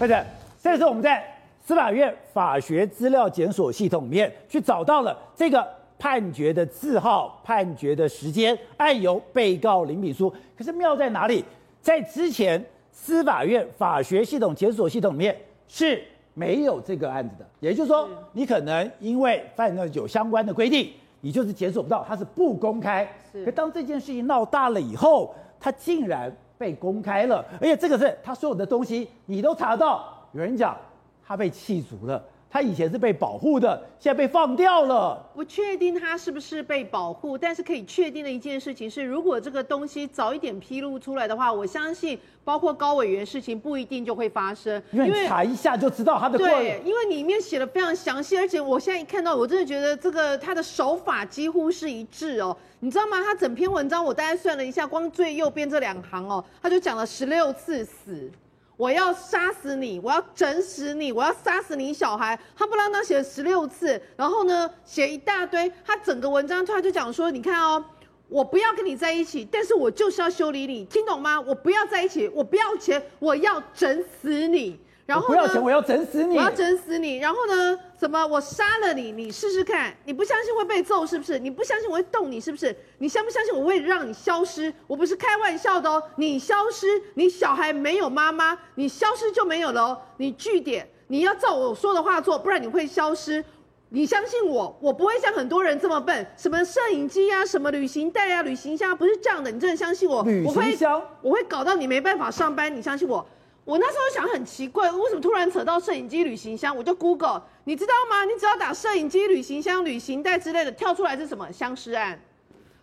或者这个时候我们在司法院法学资料检索系统里面去找到了这个判决的字号、判决的时间，案由被告林炳书。可是妙在哪里？在之前司法院法学系统检索系统里面是没有这个案子的，也就是说，你可能因为犯了有相关的规定，你就是检索不到，它是不公开。可当这件事情闹大了以后，它竟然被公开了，而且这个是他所有的东西你都查到。有人讲他被气足了。他以前是被保护的，现在被放掉了。不确定他是不是被保护，但是可以确定的一件事情是，如果这个东西早一点披露出来的话，我相信包括高委员事情不一定就会发生。因为你查一下就知道他的。对，因为里面写的非常详细，而且我现在一看到，我真的觉得这个他的手法几乎是一致哦。你知道吗？他整篇文章我大概算了一下，光最右边这两行哦，他就讲了十六次死。我要杀死你！我要整死你！我要杀死你小孩！他不让他写十六次，然后呢，写一大堆。他整个文章突然就讲说：“你看哦，我不要跟你在一起，但是我就是要修理你，听懂吗？我不要在一起，我不要钱，我要整死你。”然后不要钱，我要整死你！我要整死你！然后呢？怎么？我杀了你，你试试看。你不相信会被揍是不是？你不相信我会动你是不是？你相不相信我会让你消失？我不是开玩笑的哦。你消失，你小孩没有妈妈，你消失就没有了哦。你据点，你要照我说的话做，不然你会消失。你相信我，我不会像很多人这么笨。什么摄影机啊，什么旅行袋啊，旅行箱，不是这样的。你真的相信我？旅行箱，我会，我会搞到你没办法上班。你相信我？我那时候想很奇怪，为什么突然扯到摄影机、旅行箱？我就 Google，你知道吗？你只要打摄影机、旅行箱、旅行袋之类的，跳出来是什么？相尸案。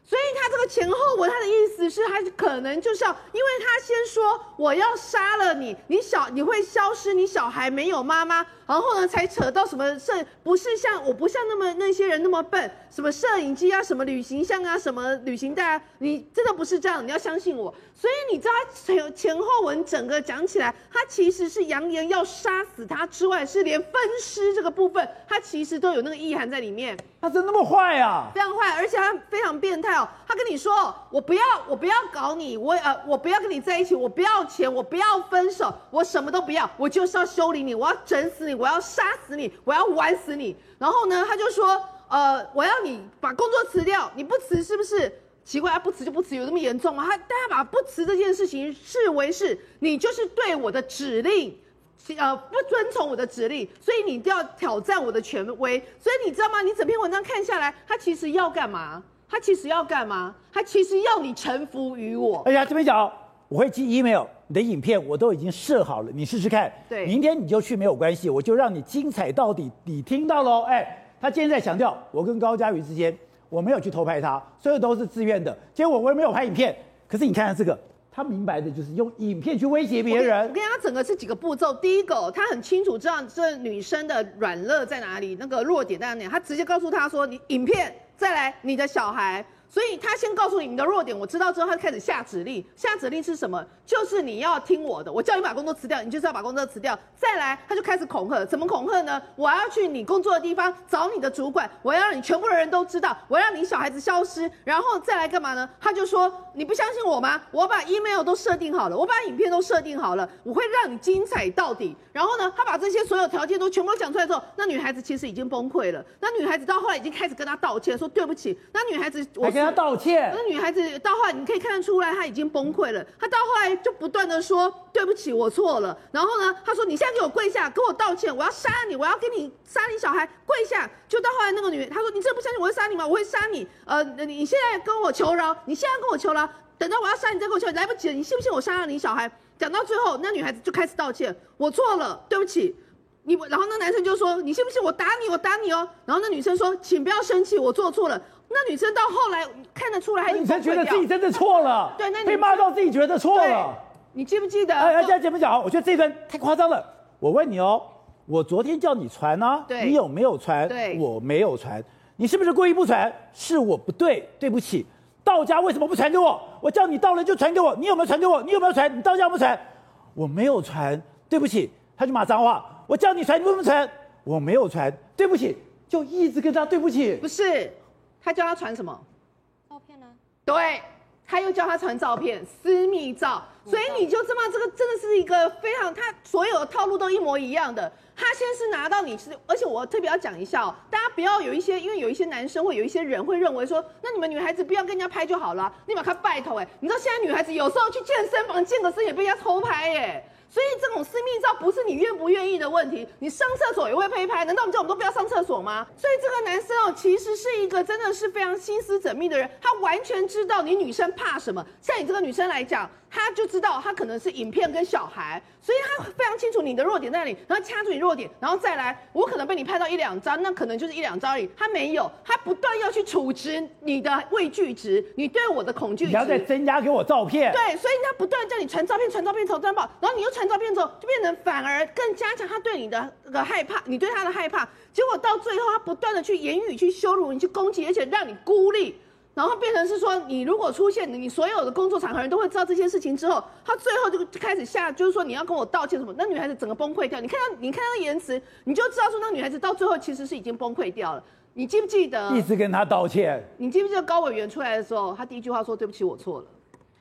所以他这个前后文，他的意思是，他可能就是要，因为他先说我要杀了你，你小你会消失，你小孩没有妈妈，然后呢才扯到什么是，不是像我不像那么那些人那么笨，什么摄影机啊，什么旅行箱啊，什么旅行袋啊，你真的不是这样，你要相信我。所以你知道他前前后文整个讲起来，他其实是扬言要杀死他之外，是连分尸这个部分，他其实都有那个意涵在里面。他真那么坏啊？非常坏，而且他非常变态哦。他跟你说，我不要，我不要搞你，我呃，我不要跟你在一起，我不要钱，我不要分手，我什么都不要，我就是要修理你，我要整死你，我要杀死你，我要玩死你。然后呢，他就说，呃，我要你把工作辞掉，你不辞是不是？奇怪，他不辞就不辞，有这么严重吗？他大家把不辞这件事情视为是你就是对我的指令。呃，不遵从我的指令，所以你就要挑战我的权威。所以你知道吗？你整篇文章看下来，他其实要干嘛？他其实要干嘛？他其实要你臣服于我。哎呀，这边讲，我会寄 email，你的影片我都已经设好了，你试试看。对，明天你就去没有关系，我就让你精彩到底。你听到喽？哎，他今天在强调，我跟高嘉瑜之间，我没有去偷拍他，所有都是自愿的。结果我也没有拍影片。可是你看看这个。他明白的就是用影片去威胁别人。我跟他整个是几个步骤。第一个，他很清楚知道这女生的软肋在哪里，那个弱点在哪里。他直接告诉他说：“你影片再来，你的小孩。”所以他先告诉你你的弱点，我知道之后，他开始下指令。下指令是什么？就是你要听我的，我叫你把工作辞掉，你就是要把工作辞掉。再来，他就开始恐吓，怎么恐吓呢？我要去你工作的地方找你的主管，我要让你全部的人都知道，我要让你小孩子消失，然后再来干嘛呢？他就说你不相信我吗？我把 email 都设定好了，我把影片都设定好了，我会让你精彩到底。然后呢，他把这些所有条件都全部都讲出来之后，那女孩子其实已经崩溃了。那女孩子到后来已经开始跟他道歉，说对不起。那女孩子我。跟他道歉。那女孩子到后来，你可以看得出来，她已经崩溃了。她到后来就不断的说：“对不起，我错了。”然后呢，她说：“你现在给我跪下，给我道歉，我要杀你，我要给你杀你小孩，跪下。”就到后来那个女，她说：“你真的不相信我会杀你吗？我会杀你。呃，你现在跟我求饶，你现在跟我求饶，等到我要杀你再跟我求，来不及了。你信不信我杀了你小孩？”讲到最后，那女孩子就开始道歉：“我错了，对不起。”你然后那男生就说：“你信不信我打你？我打你哦。”然后那女生说：“请不要生气，我做错了。”那女生到后来看得出来，女生觉得自己真的错了，对，那被骂到自己觉得错了。你记不记得？哎，现在节目讲，我觉得这一段太夸张了。我问你哦，我昨天叫你传呢，你有没有传？对，我没有传。你是不是故意不传？是我不对，对不起。到家为什么不传给我？我叫你到了就传给我，你有没有传给我？你有没有传？你到家不传？我没有传，对不起。他就骂脏话。我叫你传，你为什么传？我没有传，对不起。就一直跟他对不起。不是。他叫他传什么？照片呢？对，他又叫他传照片，私密照，所以你就知道这个真的是一个非常，他所有的套路都一模一样的。他先是拿到你是，而且我特别要讲一下哦，大家不要有一些，因为有一些男生或有一些人会认为说，那你们女孩子不要跟人家拍就好了，你把他拜托哎，你知道现在女孩子有时候去健身房健个身也被人家偷拍哎。所以这种私密照不是你愿不愿意的问题，你上厕所也会被拍，难道我们叫我们都不要上厕所吗？所以这个男生哦，其实是一个真的是非常心思缜密的人，他完全知道你女生怕什么。像你这个女生来讲。他就知道他可能是影片跟小孩，所以他非常清楚你的弱点在哪里，然后掐住你弱点，然后再来，我可能被你拍到一两张，那可能就是一两张而已。他没有，他不断要去处置你的畏惧值，你对我的恐惧值。你要再增加给我照片。对，所以他不断叫你传照片，传照片，传照片，然后你又传照片之后，就变成反而更加强他对你的个害怕，你对他的害怕，结果到最后他不断的去言语去羞辱你，去攻击，而且让你孤立。然后变成是说，你如果出现，你所有的工作场合人都会知道这些事情之后，他最后就开始下，就是说你要跟我道歉什么，那女孩子整个崩溃掉。你看她，你看她的言辞，你就知道说那女孩子到最后其实是已经崩溃掉了。你记不记得？一直跟她道歉。你记不记得高委员出来的时候，他第一句话说：“对不起，我错了。”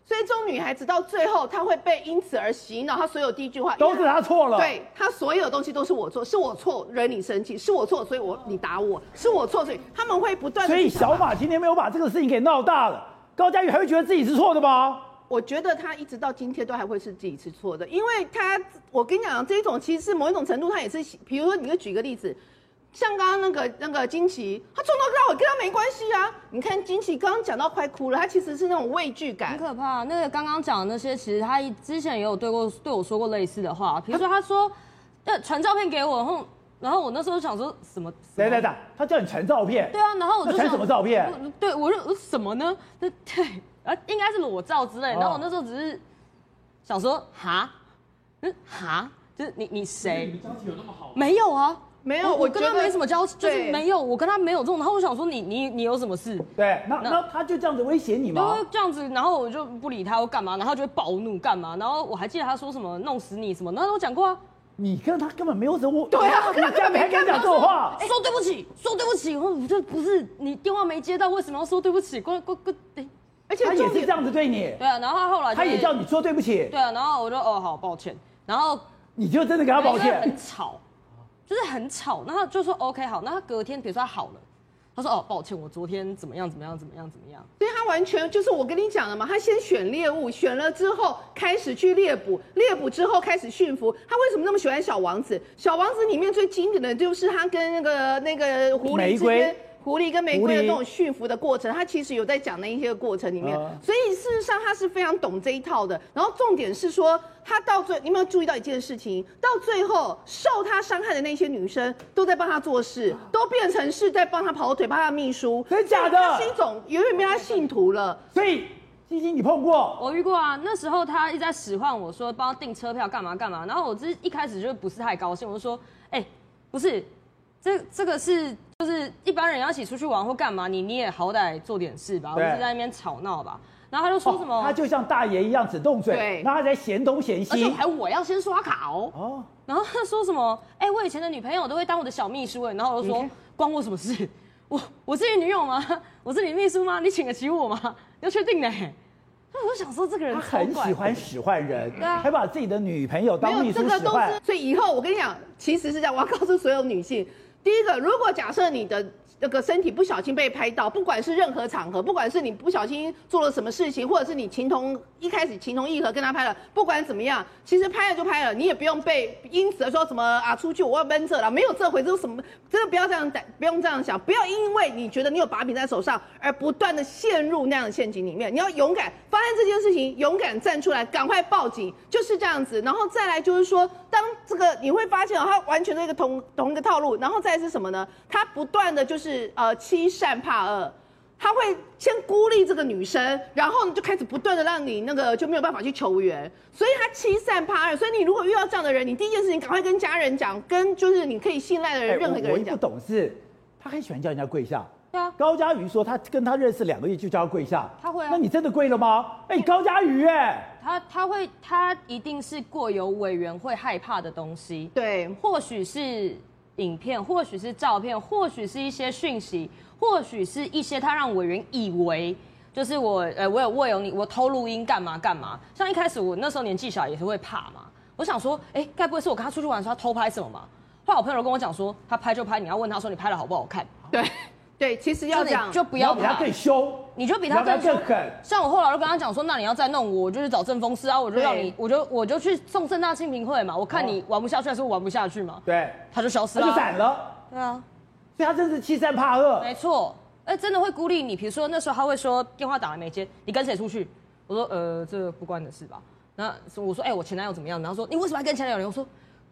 所以这种女孩子到最后，她会被因此而洗脑。她所有第一句话都是她错了。对，她所有东西都是我错，是我错惹你生气，是我错，所以我你打我，是我错，所以他们会不断。所以小马今天没有把这个事情给闹大了，高嘉瑜还会觉得自己是错的吗？我觉得他一直到今天都还会是自己是错的，因为他，我跟你讲，这一种其实是某一种程度，他也是，比如说，你就举个例子。像刚刚那个那个金奇，他从头到尾跟他没关系啊！你看金奇刚刚讲到快哭了，他其实是那种畏惧感，很可怕。那个刚刚讲的那些，其实他之前也有对过对我说过类似的话，比如说他说，呃，传照片给我，然后然后我那时候想说什么？来来来，他叫你传照片？对啊，然后我就传什么照片？对，我说什么呢？对，啊，应该是裸照之类。然后我那时候只是想说，哈，嗯，哈，就是你你谁？你交情有那么好？没有啊。没有，我跟他没什么交，就是没有，我跟他没有这种。然后我想说你，你你你有什么事？对，那那他就这样子威胁你吗？这样子，然后我就不理他，我干嘛？然后就会暴怒干嘛？然后我还记得他说什么弄死你什么，那都讲过啊。你跟他根本没有什么，对啊，我跟他根本没跟他讲这种话。说对不起，说对不起，我这不是你电话没接到，为什么要说对不起？关关关，而且他也是这样子对你。对啊，然后他后来他也叫你说对不起。对啊，然后我就哦好抱歉，然后你就真的给他抱歉。很吵。就是很吵，那他就说 OK 好，那他隔天比如说他好了，他说哦抱歉，我昨天怎么样怎么样怎么样怎么样，所以他完全就是我跟你讲的嘛，他先选猎物，选了之后开始去猎捕，猎捕之后开始驯服。他为什么那么喜欢小王子？小王子里面最经典的就是他跟那个那个狐狸之间。狐狸跟玫瑰的这种驯服的过程，他其实有在讲那一些过程里面，所以事实上他是非常懂这一套的。然后重点是说，他到最，你有没有注意到一件事情？到最后受他伤害的那些女生都在帮他做事，都变成是在帮他跑腿，帮他秘书。真的假的？他是一种远远变他信徒了。所以，欣欣你碰过？我遇过啊。那时候他一直在使唤我说帮他订车票干嘛干嘛，然后我这一开始就不是太高兴，我就说，哎、欸，不是。这这个是就是一般人要一起出去玩或干嘛，你你也好歹做点事吧，不是在那边吵闹吧？然后他就说什么，哦、他就像大爷一样只动嘴，对，然后他在嫌东嫌西，而且还我要先刷卡哦。哦，然后他说什么？哎，我以前的女朋友都会当我的小秘书哎，然后我就说关我什么事？我我是你女友吗？我是你秘书吗？你请得起我吗？你要确定呢。那我想说这个人他很喜欢使唤人，对啊，还把自己的女朋友当秘书使唤，所以以后我跟你讲，其实是这样，我要告诉所有女性。第一个，如果假设你的那个身体不小心被拍到，不管是任何场合，不管是你不小心做了什么事情，或者是你情同一开始情同意合跟他拍了，不管怎么样，其实拍了就拍了，你也不用被因此说什么啊出去我要闷着了，没有这回事，什么真的不要这样带，不用这样想，不要因为你觉得你有把柄在手上而不断的陷入那样的陷阱里面，你要勇敢发现这件事情，勇敢站出来，赶快报警，就是这样子，然后再来就是说，当这个你会发现哦，他完全的一个同同一个套路，然后再。是什么呢？他不断的就是呃欺善怕恶，他会先孤立这个女生，然后就开始不断的让你那个就没有办法去求援，所以他欺善怕恶。所以你如果遇到这样的人，你第一件事情赶快跟家人讲，跟就是你可以信赖的人任何一个人讲。我，我不懂事，他很喜欢叫人家跪下。对啊，高嘉瑜说他跟他认识两个月就叫他跪下，他会啊？那你真的跪了吗？哎，高嘉瑜哎，他他会，他一定是过有委员会害怕的东西。对，或许是。影片或许是照片，或许是一些讯息，或许是一些他让委员以为就是我呃，我有我有你，我偷录音干嘛干嘛？像一开始我那时候年纪小也是会怕嘛。我想说，哎、欸，该不会是我跟他出去玩的时候他偷拍什么嘛？后来我朋友跟我讲说，他拍就拍，你要问他说你拍的好不好看？对对，其实要讲就不要比他更凶，你就比他更。像我后来就跟他讲说，那你要再弄我，我就去找政风师啊，我就让你，我就我就去送政大清平会嘛，我看你玩不下去还是我玩不下去嘛？对，他就消失了，他就散了。对啊，所以他真是欺善怕恶。没错。哎，真的会孤立你。比如说那时候他会说电话打了没接，你跟谁出去？我说呃，这、不关你的事吧。那我说哎，我前男友怎么样？然后说你为什么还跟前男友？我说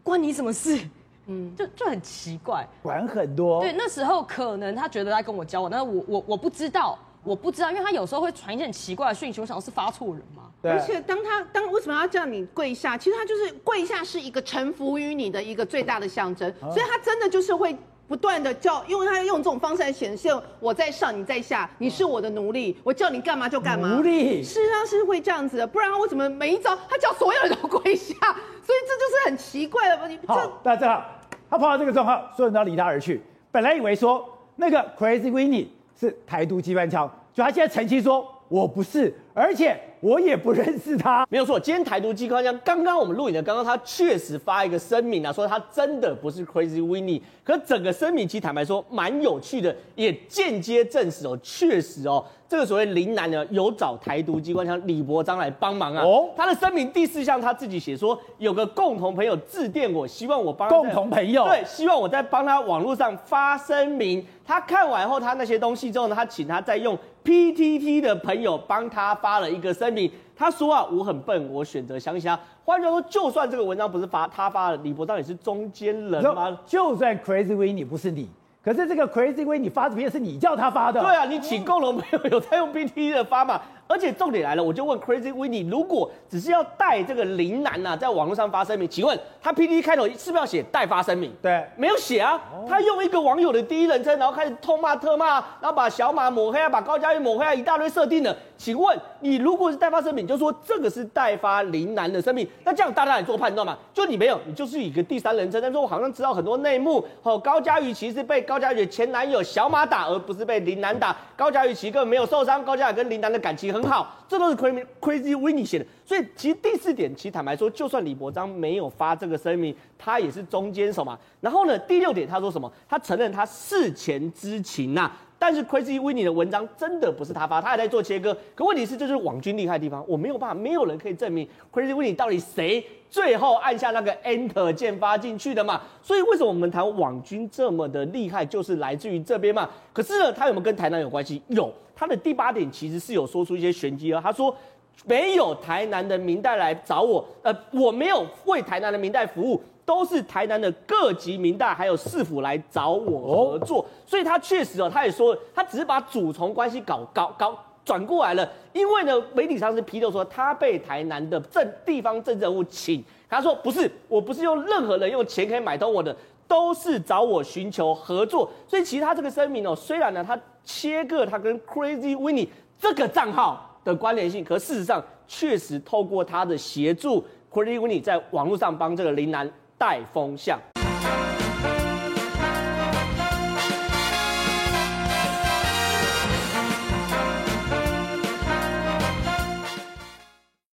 关你什么事？嗯，就就很奇怪，管很多。对，那时候可能他觉得他跟我交往，但是我我我不知道，我不知道，因为他有时候会传一些很奇怪的讯息，我想是发错人吗？对。而且当他当为什么要叫你跪下？其实他就是跪下是一个臣服于你的一个最大的象征，所以他真的就是会。不断的叫，因为他用这种方式来显现我在上，你在下，你是我的奴隶，我叫你干嘛就干嘛。奴隶，事实上是会这样子的，不然他为什么每一招他叫所有人都跪下？所以这就是很奇怪的。你好，大家好，他碰到这个状况，所有人都要离他而去。本来以为说那个 Crazy Winnie 是台独机关枪，就他现在澄清说我不是，而且。我也不认识他，没有错。今天台独机关枪，刚刚我们录影的，刚刚他确实发一个声明啊，说他真的不是 Crazy Winnie。可整个声明其实坦白说蛮有趣的，也间接证实哦，确实哦，这个所谓林南呢有找台独机关枪李伯章来帮忙啊。哦，他的声明第四项他自己写说，有个共同朋友致电我，希望我帮共同朋友对，希望我在帮他网络上发声明。他看完后，他那些东西之后呢，他请他再用 PTT 的朋友帮他发了一个声明。他说啊，我很笨，我选择相信他。换句话说，就算这个文章不是发他发的，李博到底是中间人吗？就算 Crazy Winnie 不是你，可是这个 Crazy Winnie 发的片是你叫他发的。对啊，你请共同朋友有在用 B T 的发嘛？而且重点来了，我就问 Crazy Winnie，如果只是要代这个林楠呐、啊，在网络上发声明，请问他 PTT 开头是不是要写代发声明？对，没有写啊。他用一个网友的第一人称，然后开始痛骂特骂，然后把小马抹黑啊，把高嘉瑜抹黑啊，一大堆设定的。请问你如果是代发声明，就说这个是代发林楠的声明，那这样大家来做判断嘛？就你没有，你就是一个第三人称，但是我好像知道很多内幕。哦，高嘉瑜其实被高嘉瑜的前男友小马打，而不是被林楠打。高嘉瑜其实根本没有受伤，高嘉瑜跟林楠的感情很好，这都是 Crazy Crazy Winnie 写的。所以其实第四点，其实坦白说，就算李伯璋没有发这个声明，他也是中间手嘛。然后呢，第六点他说什么？他承认他事前知情呐、但是 Crazy Winnie 的文章真的不是他发，他还在做切割。可问题是，这就是网军厉害的地方，我没有办法，没有人可以证明 Crazy Winnie 到底谁最后按下那个 Enter 键发进去的嘛？所以为什么我们谈网军这么的厉害，就是来自于这边嘛？可是呢，他有没有跟台南有关系？有，他的第八点其实是有说出一些玄机啊。他说没有台南的民代来找我，呃，我没有为台南的民代服务。都是台南的各级民代还有市府来找我合作，所以他确实哦，他也说他只是把主从关系搞搞搞转过来了。因为呢，媒体上是披露说他被台南的政地方政治人物请，他说不是，我不是用任何人用钱可以买通我的，都是找我寻求合作。所以其实他这个声明哦，虽然呢他切割他跟 Crazy Winnie 这个账号的关联性，可事实上确实透过他的协助，Crazy Winnie 在网络上帮这个林男带风向。